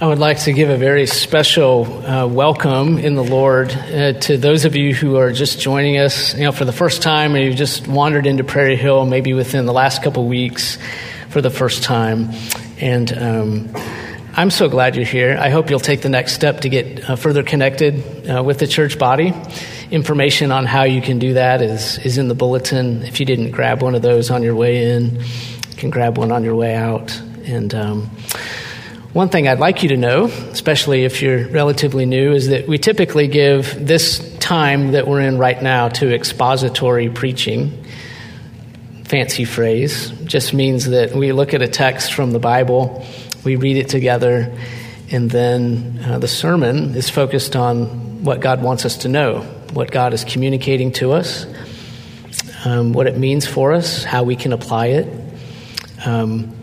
I would like to give a very special uh, welcome in the Lord uh, to those of you who are just joining us, you know, for the first time, or you've just wandered into Prairie Hill, maybe within the last couple weeks, for the first time. And um, I'm so glad you're here. I hope you'll take the next step to get uh, further connected uh, with the church body. Information on how you can do that is is in the bulletin. If you didn't grab one of those on your way in, you can grab one on your way out. And um, one thing I'd like you to know, especially if you're relatively new, is that we typically give this time that we're in right now to expository preaching. Fancy phrase, just means that we look at a text from the Bible, we read it together, and then uh, the sermon is focused on what God wants us to know, what God is communicating to us, um, what it means for us, how we can apply it. Um,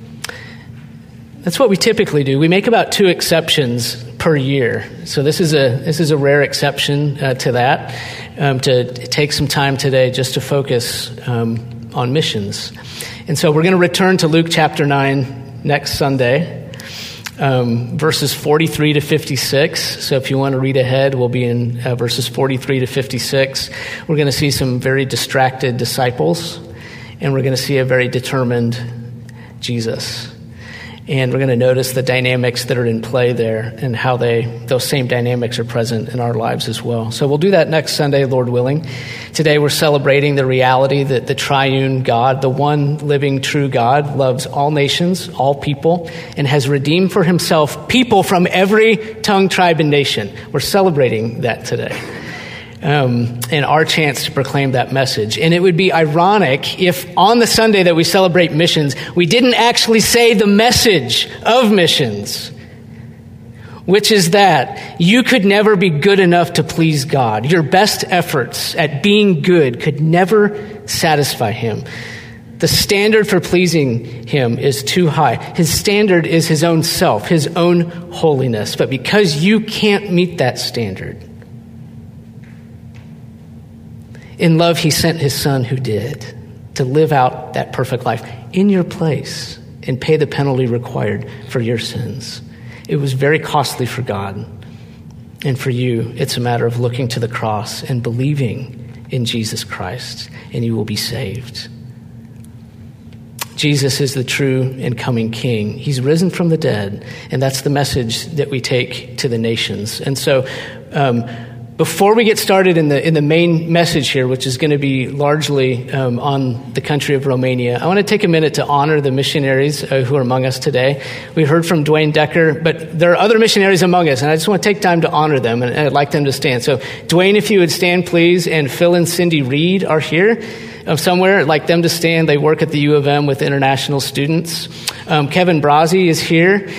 that's what we typically do. We make about two exceptions per year. So this is a this is a rare exception uh, to that. Um, to take some time today just to focus um, on missions, and so we're going to return to Luke chapter nine next Sunday, um, verses forty three to fifty six. So if you want to read ahead, we'll be in uh, verses forty three to fifty six. We're going to see some very distracted disciples, and we're going to see a very determined Jesus and we're going to notice the dynamics that are in play there and how they those same dynamics are present in our lives as well. So we'll do that next sunday lord willing. Today we're celebrating the reality that the triune god the one living true god loves all nations all people and has redeemed for himself people from every tongue tribe and nation. We're celebrating that today um, and our chance to proclaim that message. And it would be ironic if on the Sunday that we celebrate missions, we didn't actually say the message of missions, which is that you could never be good enough to please God. Your best efforts at being good could never satisfy Him. The standard for pleasing Him is too high. His standard is His own self, His own holiness. But because you can't meet that standard, in love, he sent his son who did to live out that perfect life in your place and pay the penalty required for your sins. It was very costly for God. And for you, it's a matter of looking to the cross and believing in Jesus Christ, and you will be saved. Jesus is the true and coming King. He's risen from the dead, and that's the message that we take to the nations. And so, um, before we get started in the, in the main message here, which is going to be largely um, on the country of Romania, I want to take a minute to honor the missionaries uh, who are among us today. We heard from Dwayne Decker, but there are other missionaries among us, and I just want to take time to honor them, and I'd like them to stand. So, Dwayne, if you would stand, please, and Phil and Cindy Reed are here. Um, somewhere, I'd like them to stand. They work at the U of M with international students. Um, Kevin Brazzi is here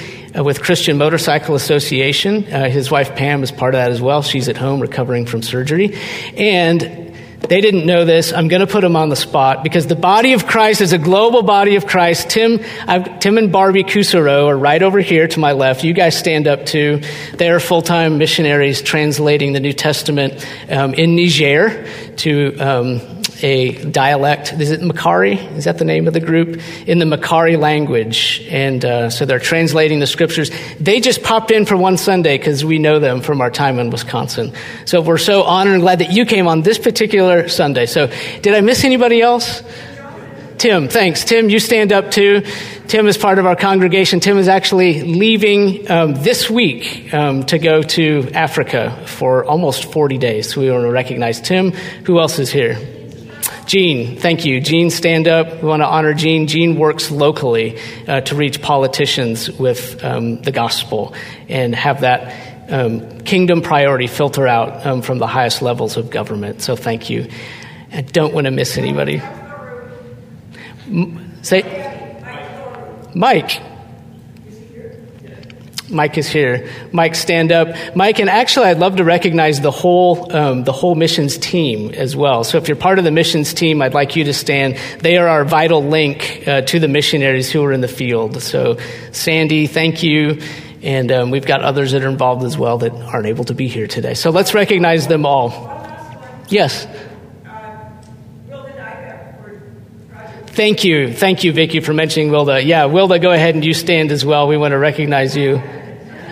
with Christian Motorcycle Association. Uh, his wife Pam is part of that as well. She's at home recovering from surgery. And they didn't know this. I'm going to put them on the spot because the body of Christ is a global body of Christ. Tim, I've, Tim and Barbie Cusero are right over here to my left. You guys stand up too. They are full-time missionaries translating the New Testament um, in Niger to um, a dialect. Is it Makari? Is that the name of the group? In the Makari language. And uh, so they're translating the scriptures. They just popped in for one Sunday because we know them from our time in Wisconsin. So we're so honored and glad that you came on this particular Sunday. So did I miss anybody else? Tim, thanks. Tim, you stand up too. Tim is part of our congregation. Tim is actually leaving um, this week um, to go to Africa for almost 40 days. So we want to recognize Tim. Who else is here? Gene, thank you. Gene, stand up. We want to honor Gene. Gene works locally uh, to reach politicians with um, the gospel and have that um, kingdom priority filter out um, from the highest levels of government. So thank you. I don't want to miss anybody. M- say, Mike. Mike is here. Mike, stand up. Mike, and actually, I'd love to recognize the whole um, the whole missions team as well. So, if you're part of the missions team, I'd like you to stand. They are our vital link uh, to the missionaries who are in the field. So, Sandy, thank you. And um, we've got others that are involved as well that aren't able to be here today. So, let's recognize them all. Yes. Thank you. Thank you, Vicki, for mentioning Wilda. Yeah, Wilda, go ahead and you stand as well. We want to recognize you.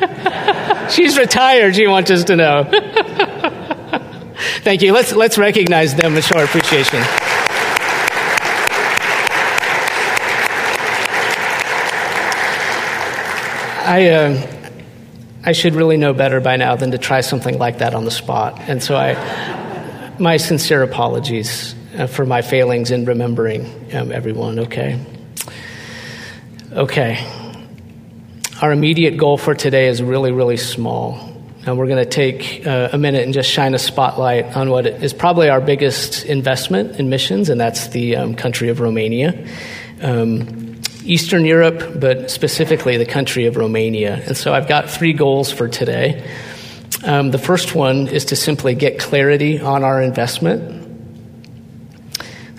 She's retired, she wants us to know. Thank you. Let's, let's recognize them show our appreciation. I, uh, I should really know better by now than to try something like that on the spot. And so I, my sincere apologies for my failings in remembering um, everyone, okay? Okay. Our immediate goal for today is really, really small. And we're going to take uh, a minute and just shine a spotlight on what is probably our biggest investment in missions, and that's the um, country of Romania. Um, Eastern Europe, but specifically the country of Romania. And so I've got three goals for today. Um, the first one is to simply get clarity on our investment.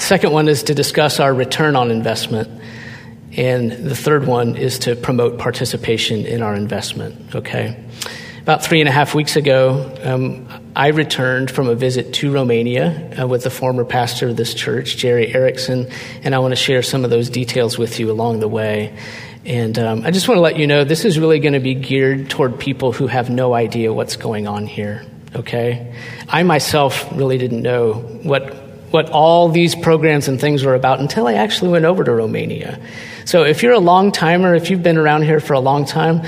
Second one is to discuss our return on investment. And the third one is to promote participation in our investment, okay? About three and a half weeks ago, um, I returned from a visit to Romania uh, with the former pastor of this church, Jerry Erickson, and I want to share some of those details with you along the way. And um, I just want to let you know this is really going to be geared toward people who have no idea what's going on here, okay? I myself really didn't know what what all these programs and things were about until I actually went over to Romania. So if you're a long timer, if you've been around here for a long time,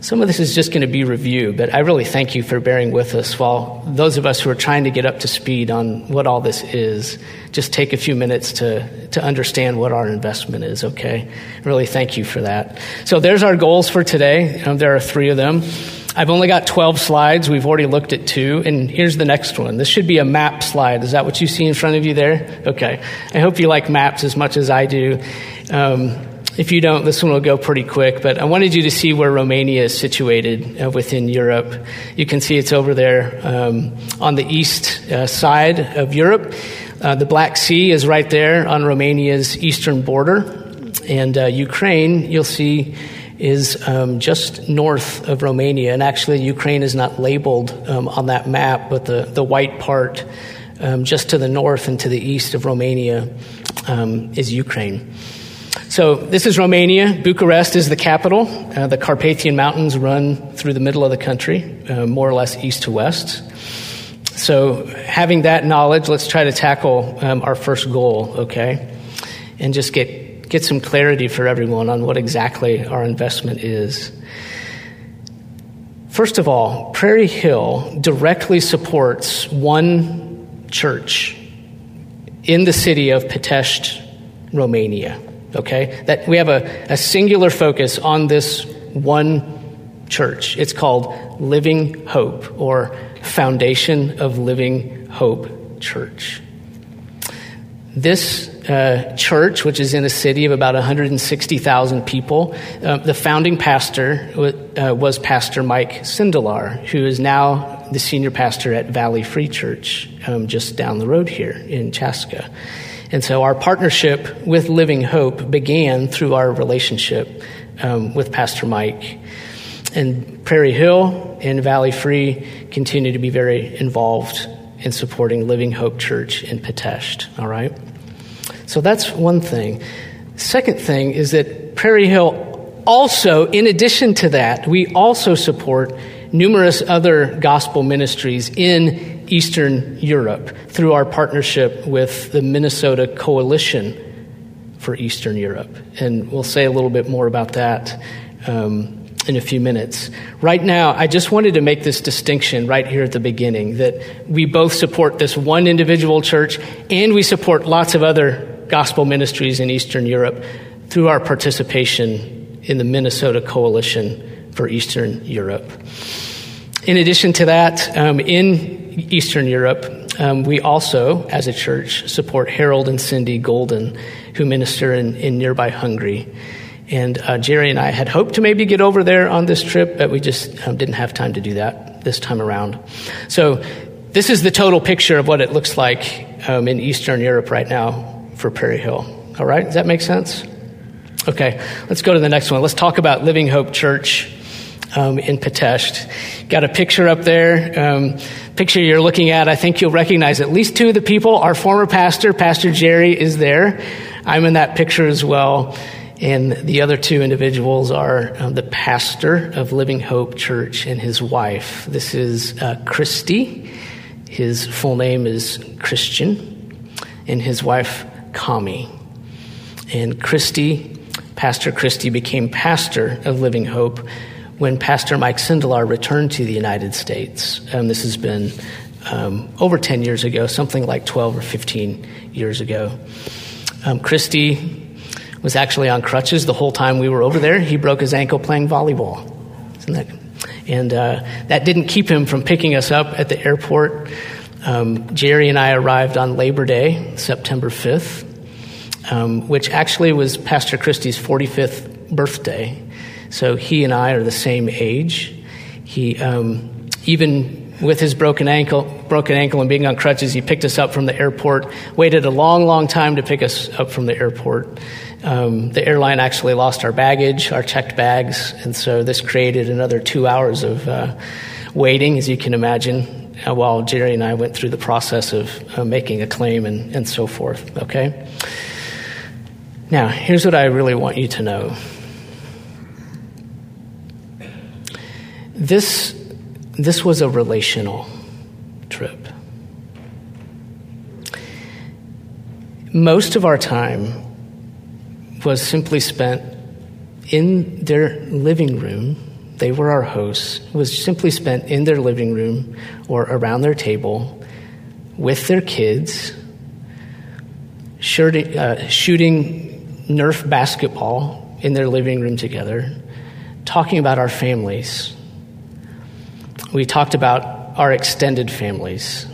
some of this is just going to be review, but I really thank you for bearing with us while those of us who are trying to get up to speed on what all this is just take a few minutes to, to understand what our investment is, okay? Really thank you for that. So there's our goals for today. Um, there are three of them. I've only got 12 slides. We've already looked at two. And here's the next one. This should be a map slide. Is that what you see in front of you there? Okay. I hope you like maps as much as I do. Um, if you don't, this one will go pretty quick, but I wanted you to see where Romania is situated uh, within Europe. You can see it's over there um, on the east uh, side of Europe. Uh, the Black Sea is right there on Romania's eastern border. And uh, Ukraine, you'll see, is um, just north of Romania. And actually, Ukraine is not labeled um, on that map, but the, the white part um, just to the north and to the east of Romania um, is Ukraine. So, this is Romania. Bucharest is the capital. Uh, the Carpathian Mountains run through the middle of the country, uh, more or less east to west. So, having that knowledge, let's try to tackle um, our first goal, okay? And just get get some clarity for everyone on what exactly our investment is. First of all, Prairie Hill directly supports one church in the city of Pitești, Romania. Okay? That we have a, a singular focus on this one church. It's called Living Hope or Foundation of Living Hope Church. This uh, church, which is in a city of about 160,000 people, uh, the founding pastor uh, was Pastor Mike Sindelar, who is now the senior pastor at Valley Free Church, um, just down the road here in Chaska. And so our partnership with Living Hope began through our relationship um, with Pastor Mike. And Prairie Hill and Valley Free continue to be very involved in supporting Living Hope Church in Pitești, all right? So that's one thing. Second thing is that Prairie Hill also, in addition to that, we also support numerous other gospel ministries in Eastern Europe through our partnership with the Minnesota Coalition for Eastern Europe. And we'll say a little bit more about that um, in a few minutes. Right now, I just wanted to make this distinction right here at the beginning that we both support this one individual church and we support lots of other gospel ministries in Eastern Europe through our participation in the Minnesota Coalition for Eastern Europe. In addition to that, um, in Eastern Europe, um, we also, as a church, support Harold and Cindy Golden, who minister in, in nearby Hungary. And uh, Jerry and I had hoped to maybe get over there on this trip, but we just um, didn't have time to do that this time around. So, this is the total picture of what it looks like um, in Eastern Europe right now for Prairie Hill. All right, does that make sense? Okay, let's go to the next one. Let's talk about Living Hope Church um, in Pitești. Got a picture up there. Um, picture you're looking at, I think you'll recognize at least two of the people. Our former pastor, Pastor Jerry, is there. I'm in that picture as well. And the other two individuals are um, the pastor of Living Hope Church and his wife. This is uh, Christy. His full name is Christian, and his wife, Kami. And Christy, Pastor Christy, became pastor of Living Hope when Pastor Mike Sindelar returned to the United States. And this has been um, over 10 years ago, something like 12 or 15 years ago. Um, Christy was actually on crutches the whole time we were over there. He broke his ankle playing volleyball. Isn't That, and uh, that didn't keep him from picking us up at the airport. Um, Jerry and I arrived on Labor Day, September 5th, um, which actually was Pastor Christy's 45th birthday. So he and I are the same age. He, um, even with his broken ankle, broken ankle and being on crutches, he picked us up from the airport, waited a long, long time to pick us up from the airport. Um, the airline actually lost our baggage, our checked bags, and so this created another two hours of uh, waiting, as you can imagine, while Jerry and I went through the process of uh, making a claim and, and so forth. Okay? Now, here's what I really want you to know. This, this was a relational trip. Most of our time was simply spent in their living room. They were our hosts, was simply spent in their living room or around their table with their kids, shooting, uh, shooting Nerf basketball in their living room together, talking about our families. We talked about our extended families.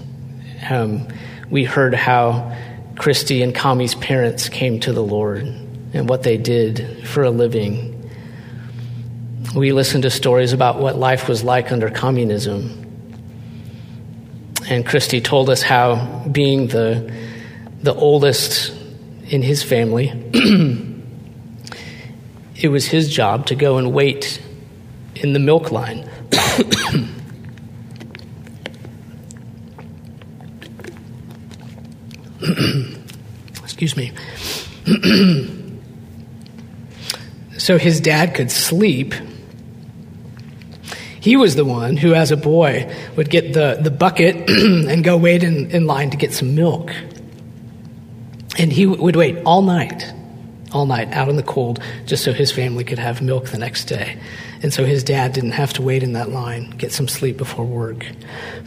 Um, we heard how Christy and Kami's parents came to the Lord and what they did for a living. We listened to stories about what life was like under communism. And Christy told us how, being the, the oldest in his family, it was his job to go and wait in the milk line. Excuse me so his dad could sleep. He was the one who, as a boy, would get the, the bucket and go wait in, in line to get some milk. And he would wait all night, all night out in the cold, just so his family could have milk the next day. And so his dad didn't have to wait in that line, get some sleep before work.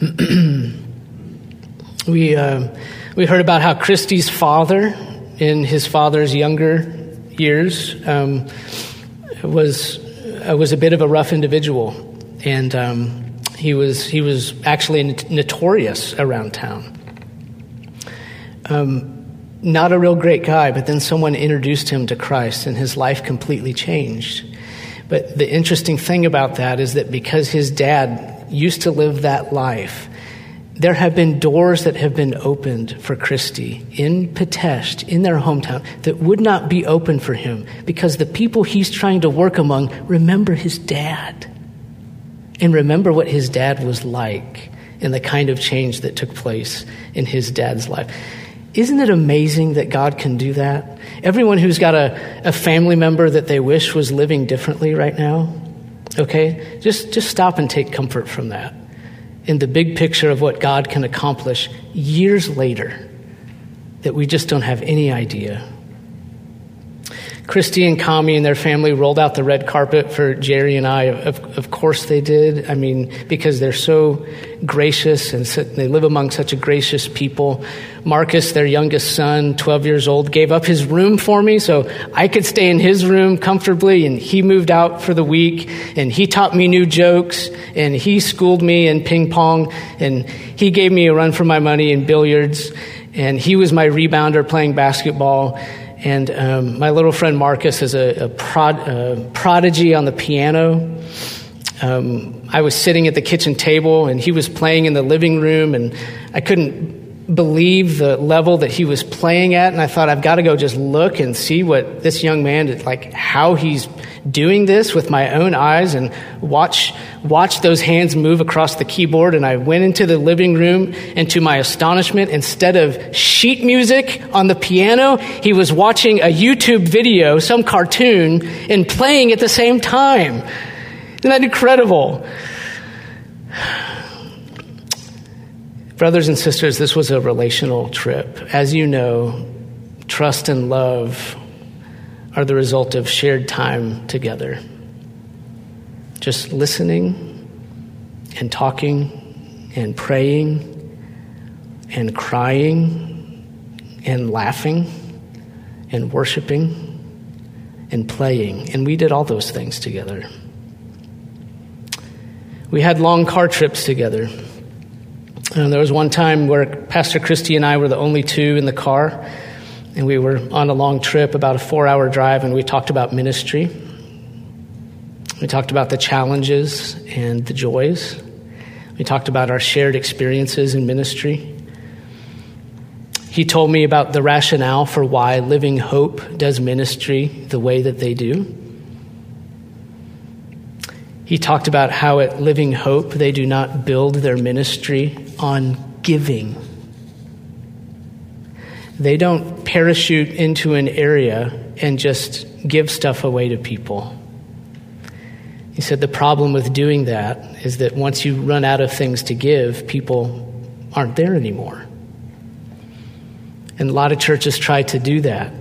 we, uh, we heard about how Christy's father, in his father's younger years, um, was uh, was a bit of a rough individual, and um, he was he was actually notorious around town. Um, not a real great guy, but then someone introduced him to Christ, and his life completely changed. But the interesting thing about that is that because his dad used to live that life, there have been doors that have been opened for Christy in Pitești, in their hometown, that would not be open for him because the people he's trying to work among remember his dad and remember what his dad was like and the kind of change that took place in his dad's life. Isn't it amazing that God can do that? Everyone who's got a, a family member that they wish was living differently right now, okay, just, just stop and take comfort from that in the big picture of what God can accomplish years later that we just don't have any idea. Christy and Kami and their family rolled out the red carpet for Jerry and I. Of, of course they did. I mean, because they're so gracious and so, they live among such a gracious people. Marcus, their youngest son, 12 years old, gave up his room for me so I could stay in his room comfortably. And he moved out for the week and he taught me new jokes and he schooled me in ping pong and he gave me a run for my money in billiards. And he was my rebounder playing basketball. And um, my little friend Marcus is a, a, prod, prodigy on the piano. Um, I was sitting at the kitchen table and he was playing in the living room, and I couldn't believe the level that he was playing at, and I thought I've got to go just look and see what this young man like how he's doing this with my own eyes and watch watch those hands move across the keyboard. And I went into the living room, and to my astonishment, instead of sheet music on the piano, he was watching a YouTube video, some cartoon, and playing at the same time. Isn't that incredible? Brothers and sisters, this was a relational trip. As you know, trust and love are the result of shared time together. Just listening and talking and praying and crying and laughing and worshiping and playing. And we did all those things together. We had long car trips together. And there was one time where Pastor Christy and I were the only two in the car, and we were on a long trip, about a four hour drive, and we talked about ministry. We talked about the challenges and the joys. We talked about our shared experiences in ministry. He told me about the rationale for why Living Hope does ministry the way that they do. He talked about how at Living Hope they do not build their ministry on giving. They don't parachute into an area and just give stuff away to people. He said the problem with doing that is that once you run out of things to give, people aren't there anymore. And a lot of churches try to do that.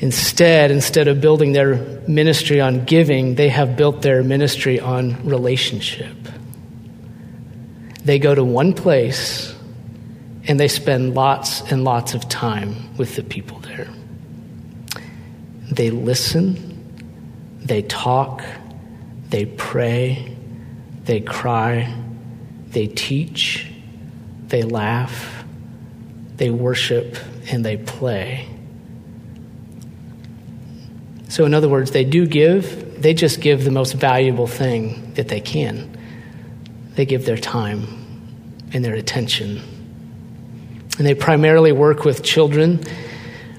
Instead, instead of building their ministry on giving, they have built their ministry on relationship. They go to one place and they spend lots and lots of time with the people there. They listen, they talk, they pray, they cry, they teach, they laugh, they worship, and they play. So, in other words, they do give, they just give the most valuable thing that they can. They give their time and their attention. And they primarily work with children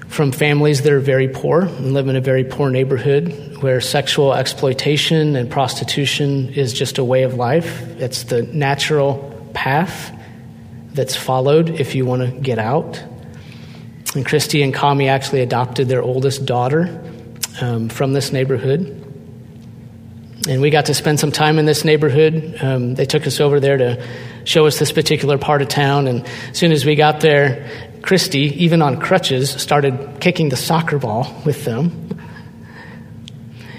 from families that are very poor and live in a very poor neighborhood where sexual exploitation and prostitution is just a way of life. It's the natural path that's followed if you want to get out. And Christy and Kami actually adopted their oldest daughter um, from this neighborhood. And we got to spend some time in this neighborhood. Um, they took us over there to show us this particular part of town. And as soon as we got there, Christy, even on crutches, started kicking the soccer ball with them.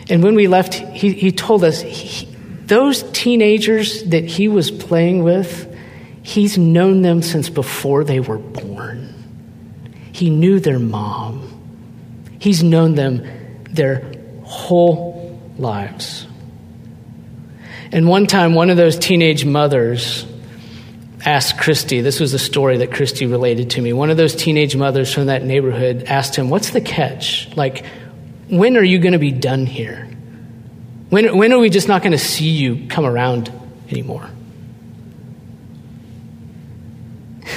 And when we left, he, he told us he, those teenagers that he was playing with, he's known them since before they were born. He knew their mom. He's known them their whole lives. And one time, one of those teenage mothers asked Christy, this was a story that Christy related to me. One of those teenage mothers from that neighborhood asked him, What's the catch? Like, when are you going to be done here? When, when are we just not going to see you come around anymore?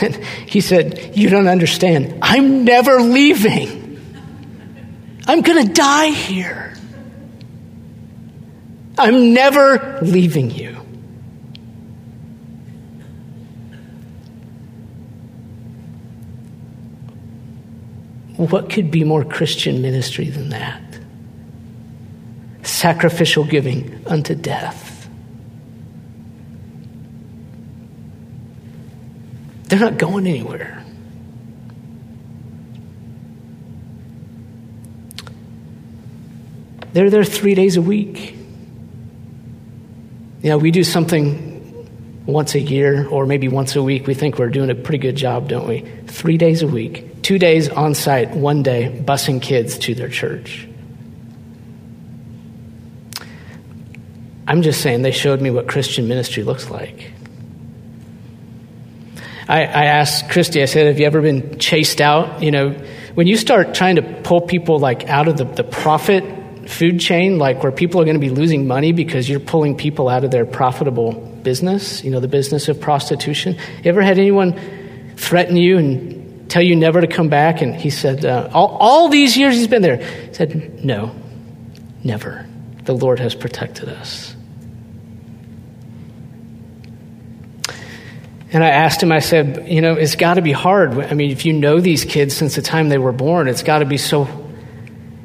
And he said, You don't understand. I'm never leaving. I'm going to die here. I'm never leaving you. What could be more Christian ministry than that? Sacrificial giving unto death. They're not going anywhere. They're there three days a week. You know, we do something once a year or maybe once a week. We think we're doing a pretty good job, don't we? Three days a week, two days on site, one day, busing kids to their church. I'm just saying they showed me what Christian ministry looks like. I, I asked Christy, I said, Have you ever been chased out? You know, when you start trying to pull people like out of the, the profit food chain, like where people are going to be losing money because you're pulling people out of their profitable business, you know, the business of prostitution? You ever had anyone threaten you and tell you never to come back? And he said, uh, all, all these years he's been there. He said, No, never. The Lord has protected us. And I asked him, I said, you know, it's got to be hard. I mean, if you know these kids since the time they were born, it's got to be so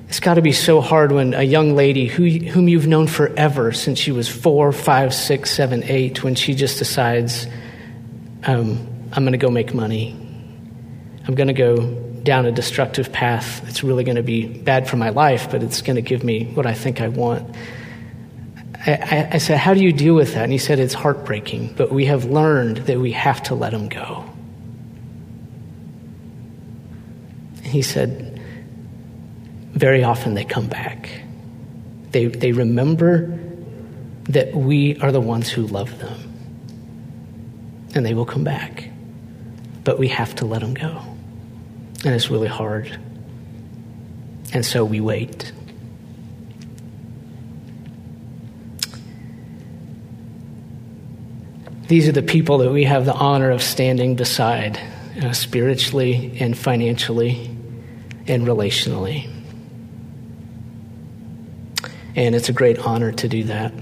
it's got to be so hard when a young lady who, whom you've known forever since she was four, five, six, seven, eight, when she just decides, um, I'm going to go make money. I'm going to go down a destructive path. It's really going to be bad for my life, but it's going to give me what I think I want. I, I, I said, How do you deal with that? And he said, It's heartbreaking, but we have learned that we have to let him go. And he said, Very often they come back. They, they remember that we are the ones who love them. And they will come back. But we have to let them go. And it's really hard. And so we wait. These are the people that we have the honor of standing beside uh, spiritually and financially and relationally. And it's a great honor to do that.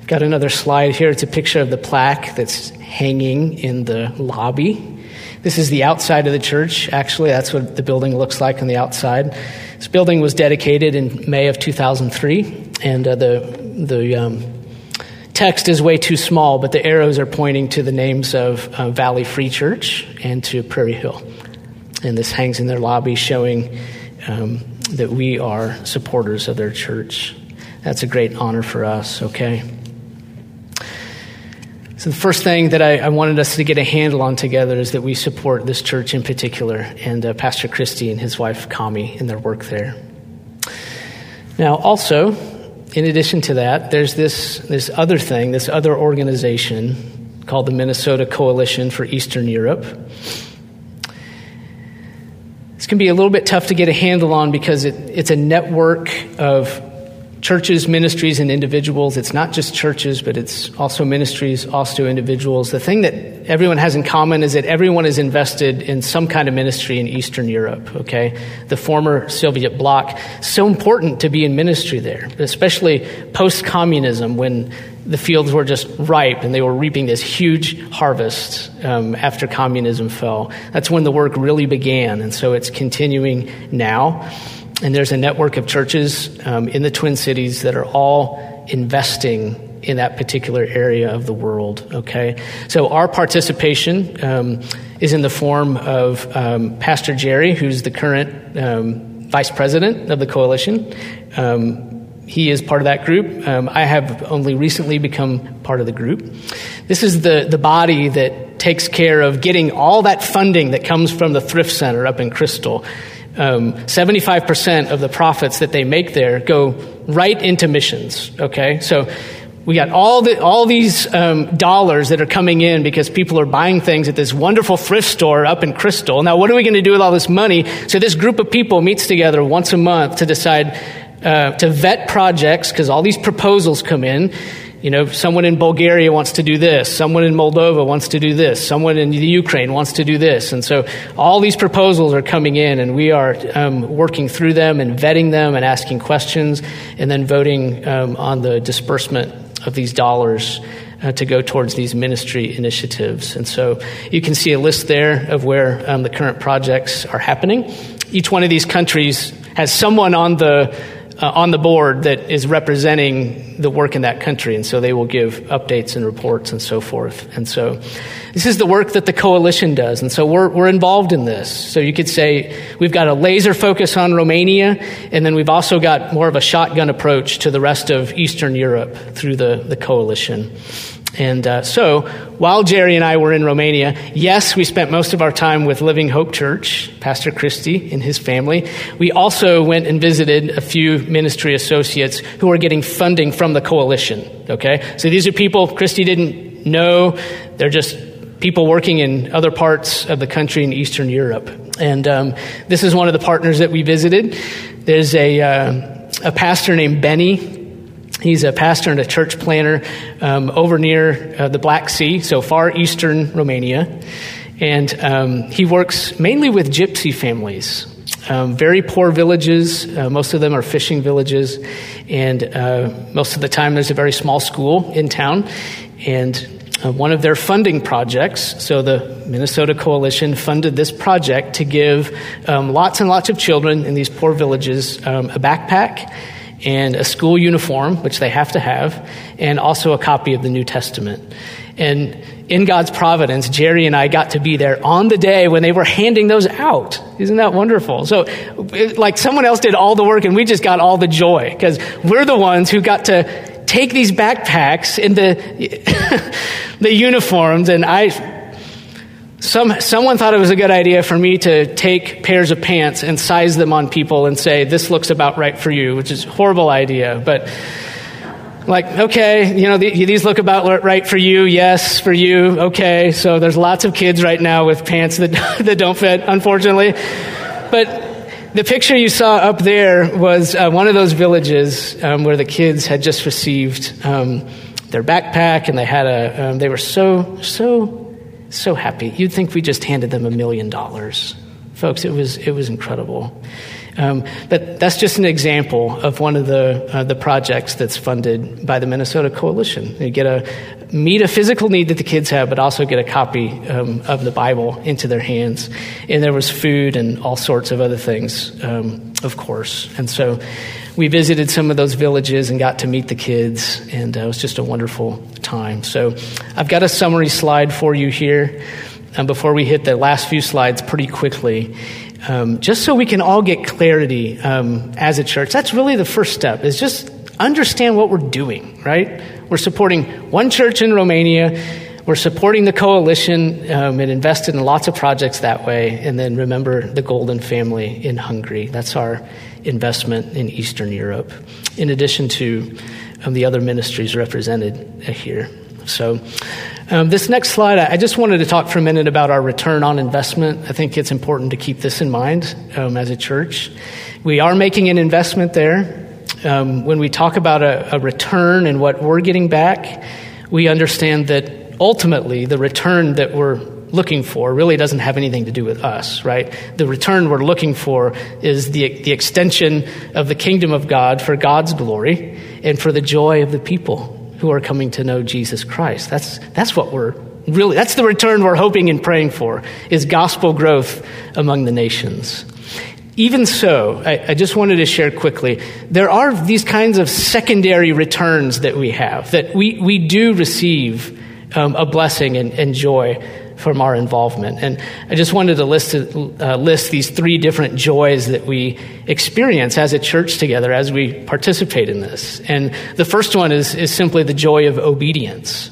I've got another slide here. It's a picture of the plaque that's hanging in the lobby. This is the outside of the church. Actually, that's what the building looks like on the outside. This building was dedicated in May of 2003, and uh, the the um, text is way too small, but the arrows are pointing to the names of uh, Valley Free Church and to Prairie Hill. And this hangs in their lobby showing um, that we are supporters of their church. That's a great honor for us, okay? So, the first thing that I, I wanted us to get a handle on together is that we support this church in particular and uh, Pastor Christy and his wife Kami in their work there. Now, also, in addition to that, there's this, this other thing, this other organization called the Minnesota Coalition for Eastern Europe. This can be a little bit tough to get a handle on because it, it's a network of churches, ministries, and individuals. It's not just churches, but it's also ministries, also individuals. The thing that everyone has in common is that everyone is invested in some kind of ministry in Eastern Europe, okay? The former Soviet bloc. So important to be in ministry there, especially post communism when the fields were just ripe and they were reaping this huge harvest um, after communism fell. That's when the work really began, and so it's continuing now. And there's a network of churches um, in the Twin Cities that are all investing in that particular area of the world, okay? So our participation um, is in the form of um, Pastor Jerry, who's the current um, vice president of the coalition. Um, he is part of that group. Um, I have only recently become part of the group. This is the, the body that takes care of getting all that funding that comes from the Thrift Center up in Crystal um, 75% of the profits that they make there go right into missions. Okay, so we got all the all these um, dollars that are coming in because people are buying things at this wonderful thrift store up in Crystal. Now, what are we going to do with all this money? So this group of people meets together once a month to decide uh, to vet projects because all these proposals come in you know, someone in Bulgaria wants to do this, someone in Moldova wants to do this, someone in the Ukraine wants to do this. And so all these proposals are coming in, and we are um, working through them and vetting them and asking questions, and then voting um, on the disbursement of these dollars. Uh, to go towards these ministry initiatives. And so you can see a list there of where um, the current projects are happening. Each one of these countries has someone on the uh, on the board that is representing the work in that country, and so they will give updates and reports and so forth. And so, this is the work that the coalition does, and so we're we're involved in this. So you could say we've got a laser focus on Romania, and then we've also got more of a shotgun approach to the rest of Eastern Europe through the the coalition. And uh, so, while Jerry and I were in Romania, yes, we spent most of our time with Living Hope Church, Pastor Christy and his family. We also went and visited a few ministry associates who are getting funding from the coalition. Okay? So these are people Christy didn't know. They're just people working in other parts of the country in Eastern Europe. And um, this is one of the partners that we visited. There's a, uh, a pastor named Benny He's a pastor and a church planter um, over near uh, the Black Sea, so far eastern Romania. And um, he works mainly with gypsy families, um, very poor villages. Uh, most of them are fishing villages. And uh, most of the time, there's a very small school in town. And uh, one of their funding projects, so the Minnesota Coalition funded this project to give um, lots and lots of children in these poor villages um, a backpack and a school uniform, which they have to have, and also a copy of the New Testament. And in God's providence, Jerry and I got to be there on the day when they were handing those out. Isn't that wonderful? So, it, like someone else did all the work and we just got all the joy because we're the ones who got to take these backpacks and the, the uniforms and I, some, someone thought it was a good idea for me to take pairs of pants and size them on people and say, this looks about right for you, which is a horrible idea. But like, okay, you know, these look about right for you. Yes, for you. Okay. So there's lots of kids right now with pants that, that don't fit, unfortunately. But the picture you saw up there was uh, one of those villages um, where the kids had just received um, their backpack and they had a, um, they were so, so, so happy. You'd think we just handed them a million dollars. Folks, it was, it was incredible. Um, but that's just an example of one of the, uh, the projects that's funded by the Minnesota Coalition. You get a meet a physical need that the kids have, but also get a copy um, of the Bible into their hands. And there was food and all sorts of other things, um, of course. And so we visited some of those villages and got to meet the kids, and uh, it was just a wonderful time. So I've got a summary slide for you here. Um, before we hit the last few slides pretty quickly um, just so we can all get clarity um, as a church. That's really the first step, is just understand what we're doing, right? We're supporting one church in Romania. We're supporting the coalition um, and invested in lots of projects that way. And then remember the Golden Family in Hungary. That's our investment in Eastern Europe, in addition to um, the other ministries represented here. So, um, this next slide, I just wanted to talk for a minute about our return on investment. I think it's important to keep this in mind um, as a church. We are making an investment there. Um, when we talk about a, a return and what we're getting back, we understand that ultimately the return that we're looking for really doesn't have anything to do with us, right? The return we're looking for is the, the extension of the kingdom of God for God's glory and for the joy of the people who are coming to know Jesus Christ. That's, that's what we're really, that's the return we're hoping and praying for, is gospel growth among the nations. Even so, I, I, just wanted to share quickly, there are these kinds of secondary returns that we have, that we, we do receive um, a blessing and, and joy from our involvement. And I just wanted to list, uh, list these three different joys that we experience as a church together as we participate in this. And the first one is, is simply the joy of obedience.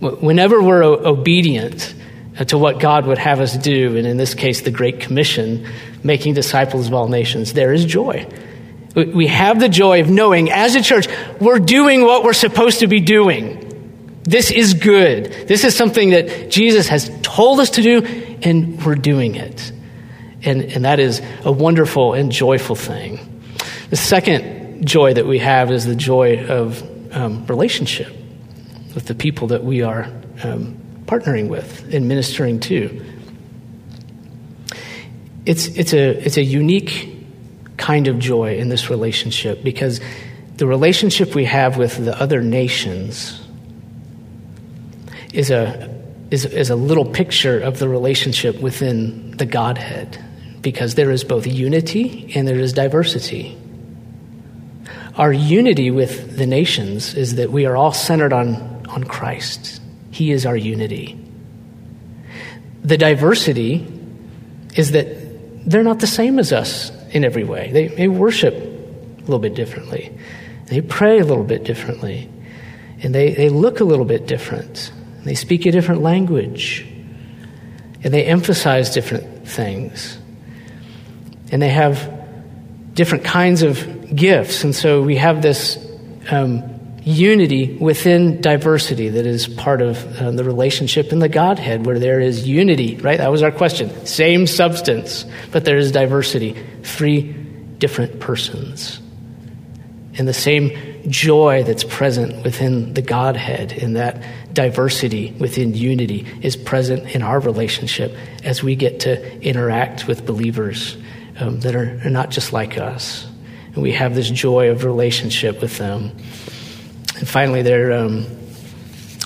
Whenever we're o- obedient to what God would have us do, and in this case, the Great Commission, making disciples of all nations, there is joy. We have the joy of knowing as a church, we're doing what we're supposed to be doing. This is good. This is something that Jesus has told us to do, and we're doing it. And, and that is a wonderful and joyful thing. The second joy that we have is the joy of um, relationship with the people that we are um, partnering with and ministering to. It's, it's, a, it's a unique kind of joy in this relationship because the relationship we have with the other nations is a, is, is a little picture of the relationship within the Godhead, because there is both unity and there is diversity. Our unity with the nations is that we are all centered on, on Christ. He is our unity. The diversity is that they're not the same as us in every way. They, they worship a little bit differently, they pray a little bit differently, and they, they look a little bit different. They speak a different language. And they emphasize different things. And they have different kinds of gifts. And so we have this um, unity within diversity that is part of uh, the relationship in the Godhead, where there is unity, right? That was our question. Same substance, but there is diversity. Three different persons. And the same joy that's present within the Godhead in that diversity within unity is present in our relationship as we get to interact with believers um, that are, are not just like us. And we have this joy of relationship with them. And finally, there um,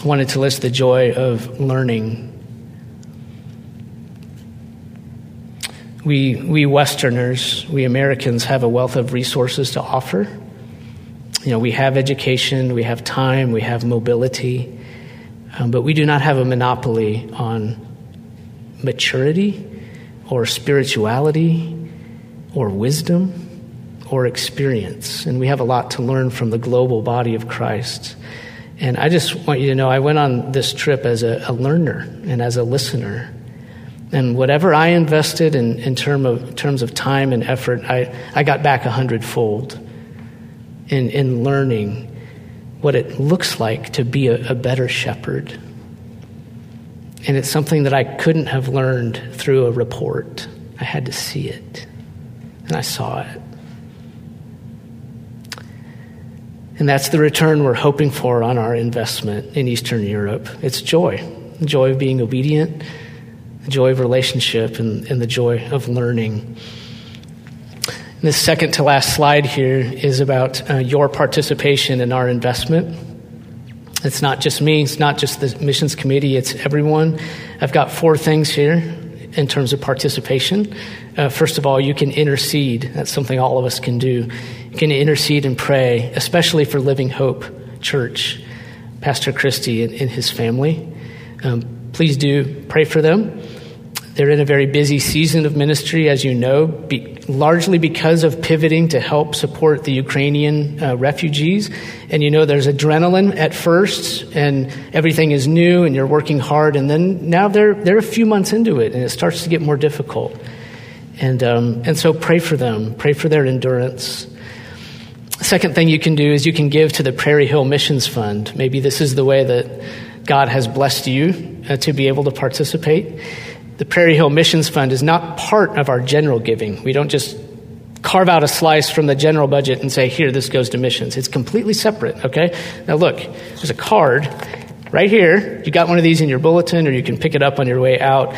wanted to list the joy of learning. We, we Westerners, we Americans, have a wealth of resources to offer. You know, we have education, we have time, we have mobility, um, but we do not have a monopoly on maturity or spirituality or wisdom or experience. And we have a lot to learn from the global body of Christ. And I just want you to know I went on this trip as a, a learner and as a listener. And whatever I invested in, in term of, terms of time and effort, I, I got back a hundredfold in, in learning what it looks like to be a, a better shepherd. And it's something that I couldn't have learned through a report. I had to see it. And I saw it. And that's the return we're hoping for on our investment in Eastern Europe. It's joy the joy of being obedient, the joy of relationship, and, and the joy of learning. This second to last slide here is about uh, your participation in our investment. It's not just me, it's not just the missions committee, it's everyone. I've got four things here in terms of participation. Uh, first of all, you can intercede. That's something all of us can do. You can intercede and pray, especially for Living Hope Church, Pastor Christy and, and his family. Um, please do pray for them. They're in a very busy season of ministry, as you know, be, largely because of pivoting to help support the Ukrainian uh, refugees. And you know, there's adrenaline at first, and everything is new, and you're working hard, and then now they're, they're a few months into it, and it starts to get more difficult. And, um, and so pray for them, pray for their endurance. Second thing you can do is you can give to the Prairie Hill Missions Fund. Maybe this is the way that God has blessed you uh, to be able to participate the Prairie Hill Missions Fund is not part of our general giving. We don't just carve out a slice from the general budget and say, here, this goes to missions. It's completely separate, okay? Now, look, there's a card right here. You got one of these in your bulletin, or you can pick it up on your way out.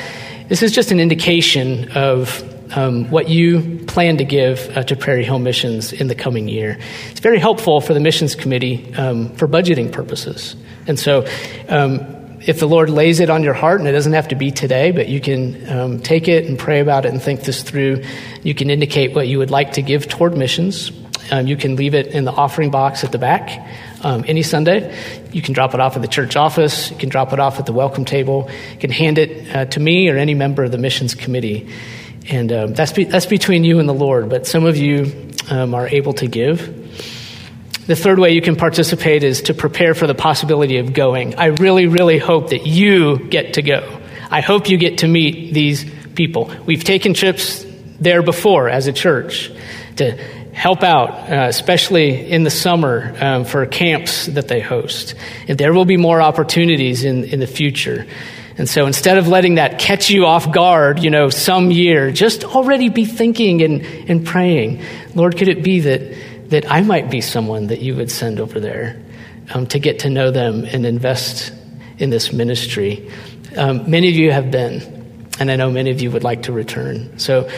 This is just an indication of um, what you plan to give uh, to Prairie Hill Missions in the coming year. It's very helpful for the missions committee um, for budgeting purposes. And so, um, if the Lord lays it on your heart, and it doesn't have to be today, but you can um, take it and pray about it and think this through. You can indicate what you would like to give toward missions. Um, you can leave it in the offering box at the back um, any Sunday. You can drop it off at the church office. You can drop it off at the welcome table. You can hand it uh, to me or any member of the missions committee. And um, that's, be- that's between you and the Lord. But some of you um, are able to give. The third way you can participate is to prepare for the possibility of going. I really, really hope that you get to go. I hope you get to meet these people. We've taken trips there before as a church to help out, uh, especially in the summer um, for camps that they host. And there will be more opportunities in, in the future. And so instead of letting that catch you off guard, you know, some year, just already be thinking and, and praying. Lord, could it be that that I might be someone that you would send over there um, to get to know them and invest in this ministry. Um, many of you have been, and I know many of you would like to return. So,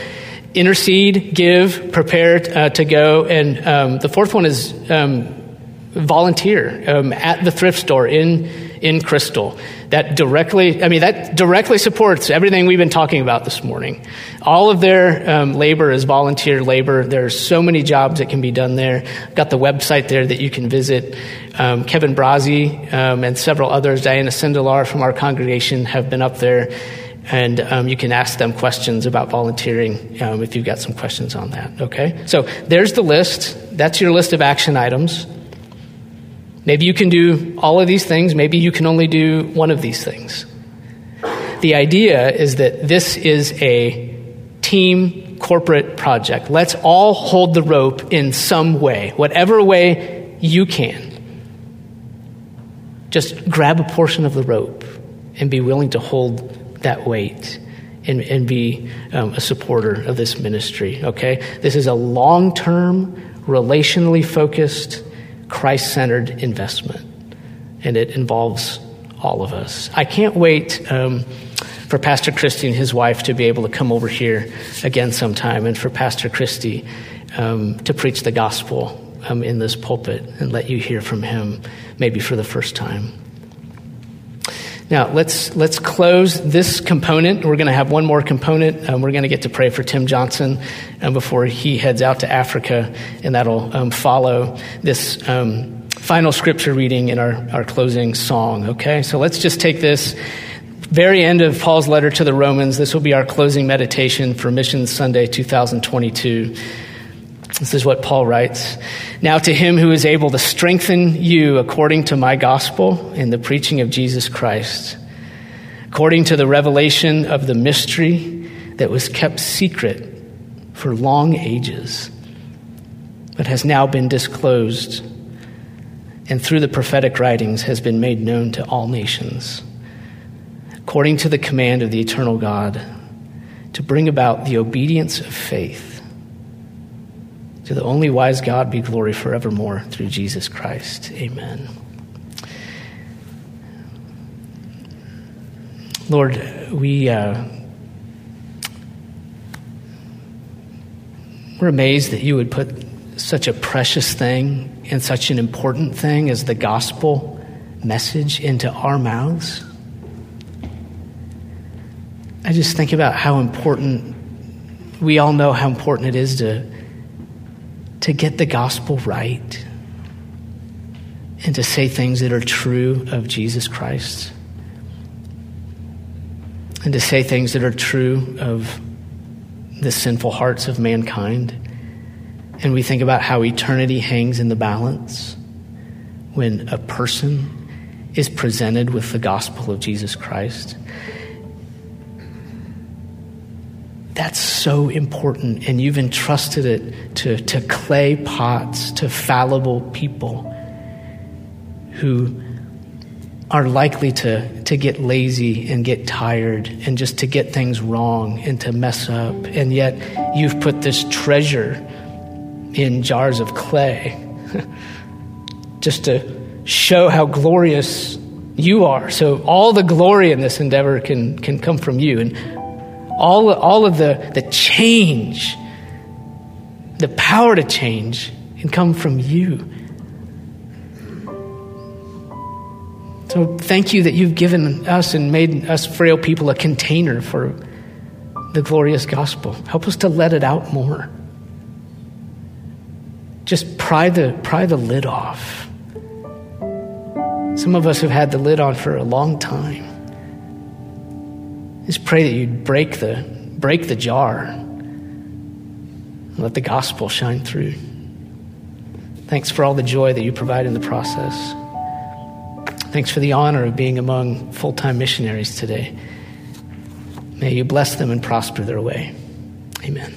intercede, give, prepare uh, to go. And um, the fourth one is um, volunteer um, at the thrift store in, in Crystal that directly, I mean, that directly supports everything we've been talking about this morning. All of their um, labor is volunteer labor. There's so many jobs that can be done there. got the website there that you can visit. Um, Kevin Brazzi um, and several others, Diana Sindelar from our congregation, have been up there. And um, you can ask them questions about volunteering um, if you've got some questions on that. Okay? So there's the list. That's your list of action items. Maybe you can do all of these things, maybe you can only do one of these things. The idea is that this is a team corporate project. Let's all hold the rope in some way, whatever way you can. Just grab a portion of the rope and be willing to hold that weight and, and be um, a supporter of this ministry, okay? This is a long term, relationally focused, Christ centered investment. And it involves all of us. I can't wait um, for Pastor Christy and his wife to be able to come over here again sometime and for Pastor Christy um, to preach the gospel um, in this pulpit and let you hear from him maybe for the first time. Now, let's, let's close this component. We're going to have one more component. Um, we're going to get to pray for Tim Johnson um, before he heads out to Africa, and that'll um, follow this um, final scripture reading in our, our closing song, okay? So let's just take this very end of Paul's letter to the Romans. This will be our closing meditation for Mission Sunday 2022. This is what Paul writes. Now, to him who is able to strengthen you according to my gospel in the preaching of Jesus Christ, according to the revelation of the mystery that was kept secret for long ages, but has now been disclosed, and through the prophetic writings has been made known to all nations, according to the command of the eternal God, to bring about the obedience of faith to the only wise God be glory forevermore through Jesus Christ. Amen. Lord, we, uh, we're amazed that you would put such a precious thing and such an important thing as the gospel message into our mouths. I just think about how important, we all know how important it is to to get the gospel right and to say things that are true of Jesus Christ and to say things that are true of the sinful hearts of mankind. And we think about how eternity hangs in the balance when a person is presented with the gospel of Jesus Christ. That's so important, and you've entrusted it to, to clay pots, to fallible people who are likely to, to get lazy and get tired and just to get things wrong and to mess up. And yet, you've put this treasure in jars of clay just to show how glorious you are. So, all the glory in this endeavor can, can come from you. And all, all of the, the change, the power to change, can come from you. So thank you that you've given us and made us frail people a container for the glorious gospel. Help us to let it out more. Just pry the, pry the lid off. Some of us have had the lid on for a long time. Just pray that you'd break the, break the jar and let the gospel shine through. Thanks for all the joy that you provide in the process. Thanks for the honor of being among full time missionaries today. May you bless them and prosper their way. Amen.